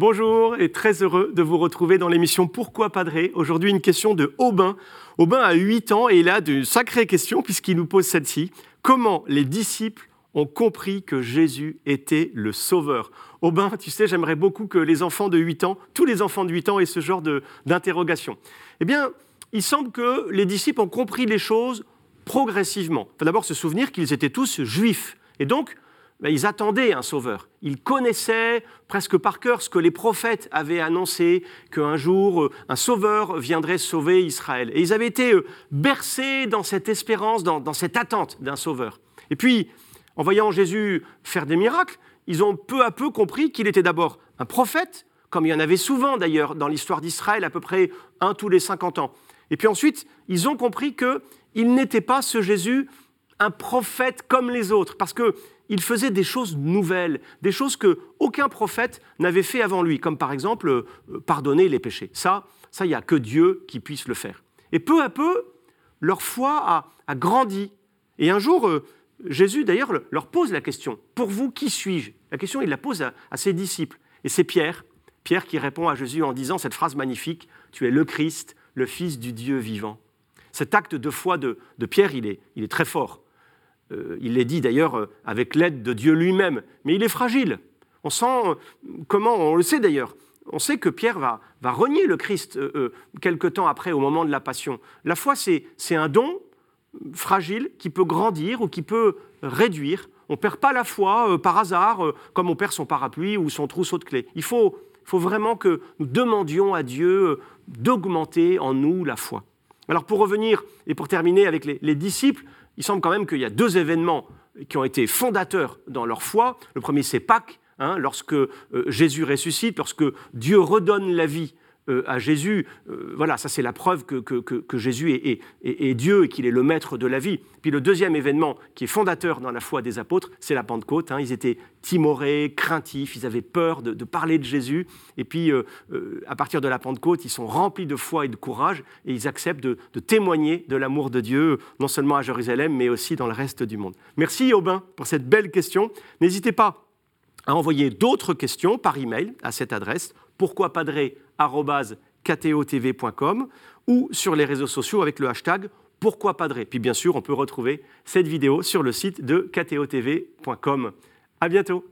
Bonjour et très heureux de vous retrouver dans l'émission Pourquoi Padré Aujourd'hui, une question de Aubin. Aubin a 8 ans et il a de sacrées questions puisqu'il nous pose celle-ci. Comment les disciples ont compris que Jésus était le Sauveur? Aubin, tu sais, j'aimerais beaucoup que les enfants de 8 ans, tous les enfants de 8 ans aient ce genre d'interrogation. Eh bien, il semble que les disciples ont compris les choses progressivement. Il faut d'abord se souvenir qu'ils étaient tous juifs. Et donc, ben, ils attendaient un sauveur. Ils connaissaient presque par cœur ce que les prophètes avaient annoncé, qu'un jour euh, un sauveur viendrait sauver Israël. Et ils avaient été euh, bercés dans cette espérance, dans, cette attente d'un sauveur. Et puis, en voyant Jésus faire des miracles, ils ont peu à peu compris qu'il était d'abord un prophète, comme il y en avait souvent d'ailleurs dans l'histoire d'Israël, à peu près un tous les 50 ans. Et puis ensuite, ils ont compris qu'il n'était pas ce Jésus un prophète comme les autres, parce que il faisait des choses nouvelles, des choses que aucun prophète n'avait fait avant lui, comme par exemple euh, pardonner les péchés. Ça, ça, il n'y a que Dieu qui puisse le faire. Et peu à peu, leur foi a, grandi. Et un jour, euh, Jésus d'ailleurs leur pose la question Pour vous, qui suis-je? La question, il la pose à, ses disciples. Et c'est Pierre, Pierre qui répond à Jésus en disant cette phrase magnifique Tu es le Christ, le Fils du Dieu vivant. Cet acte de foi de, Pierre, il est, il est très fort. Euh, il l'est dit d'ailleurs euh, avec l'aide de Dieu lui-même, mais il est fragile. On sent euh, comment, on le sait d'ailleurs, on sait que Pierre va, renier le Christ quelque temps après, au moment de la Passion. La foi, c'est un don fragile qui peut grandir ou qui peut réduire. On ne perd pas la foi par hasard, comme on perd son parapluie ou son trousseau de clés. Il faut, vraiment que nous demandions à Dieu d'augmenter en nous la foi. Alors pour revenir et pour terminer avec les disciples, il semble quand même qu'il y a deux événements qui ont été fondateurs dans leur foi. Le premier, c'est Pâques, hein, lorsque euh, Jésus ressuscite, lorsque Dieu redonne la vie euh, à Jésus, euh, voilà, ça c'est la preuve que, Jésus est, Dieu et qu'il est le maître de la vie. Puis le deuxième événement qui est fondateur dans la foi des apôtres, c'est la Pentecôte. Hein. ils étaient timorés, craintifs, ils avaient peur de, parler de Jésus. Et puis euh, à partir de la Pentecôte, ils sont remplis de foi et de courage et ils acceptent de, de témoigner de l'amour de Dieu, non seulement à Jérusalem, mais aussi dans le reste du monde. Merci Aubin pour cette belle question. N'hésitez pas à envoyer d'autres questions par email à cette adresse pourquoipadré.com ou sur les réseaux sociaux avec le hashtag pourquoipadré. Puis bien sûr, on peut retrouver cette vidéo sur le site de ktotv.com. À bientôt.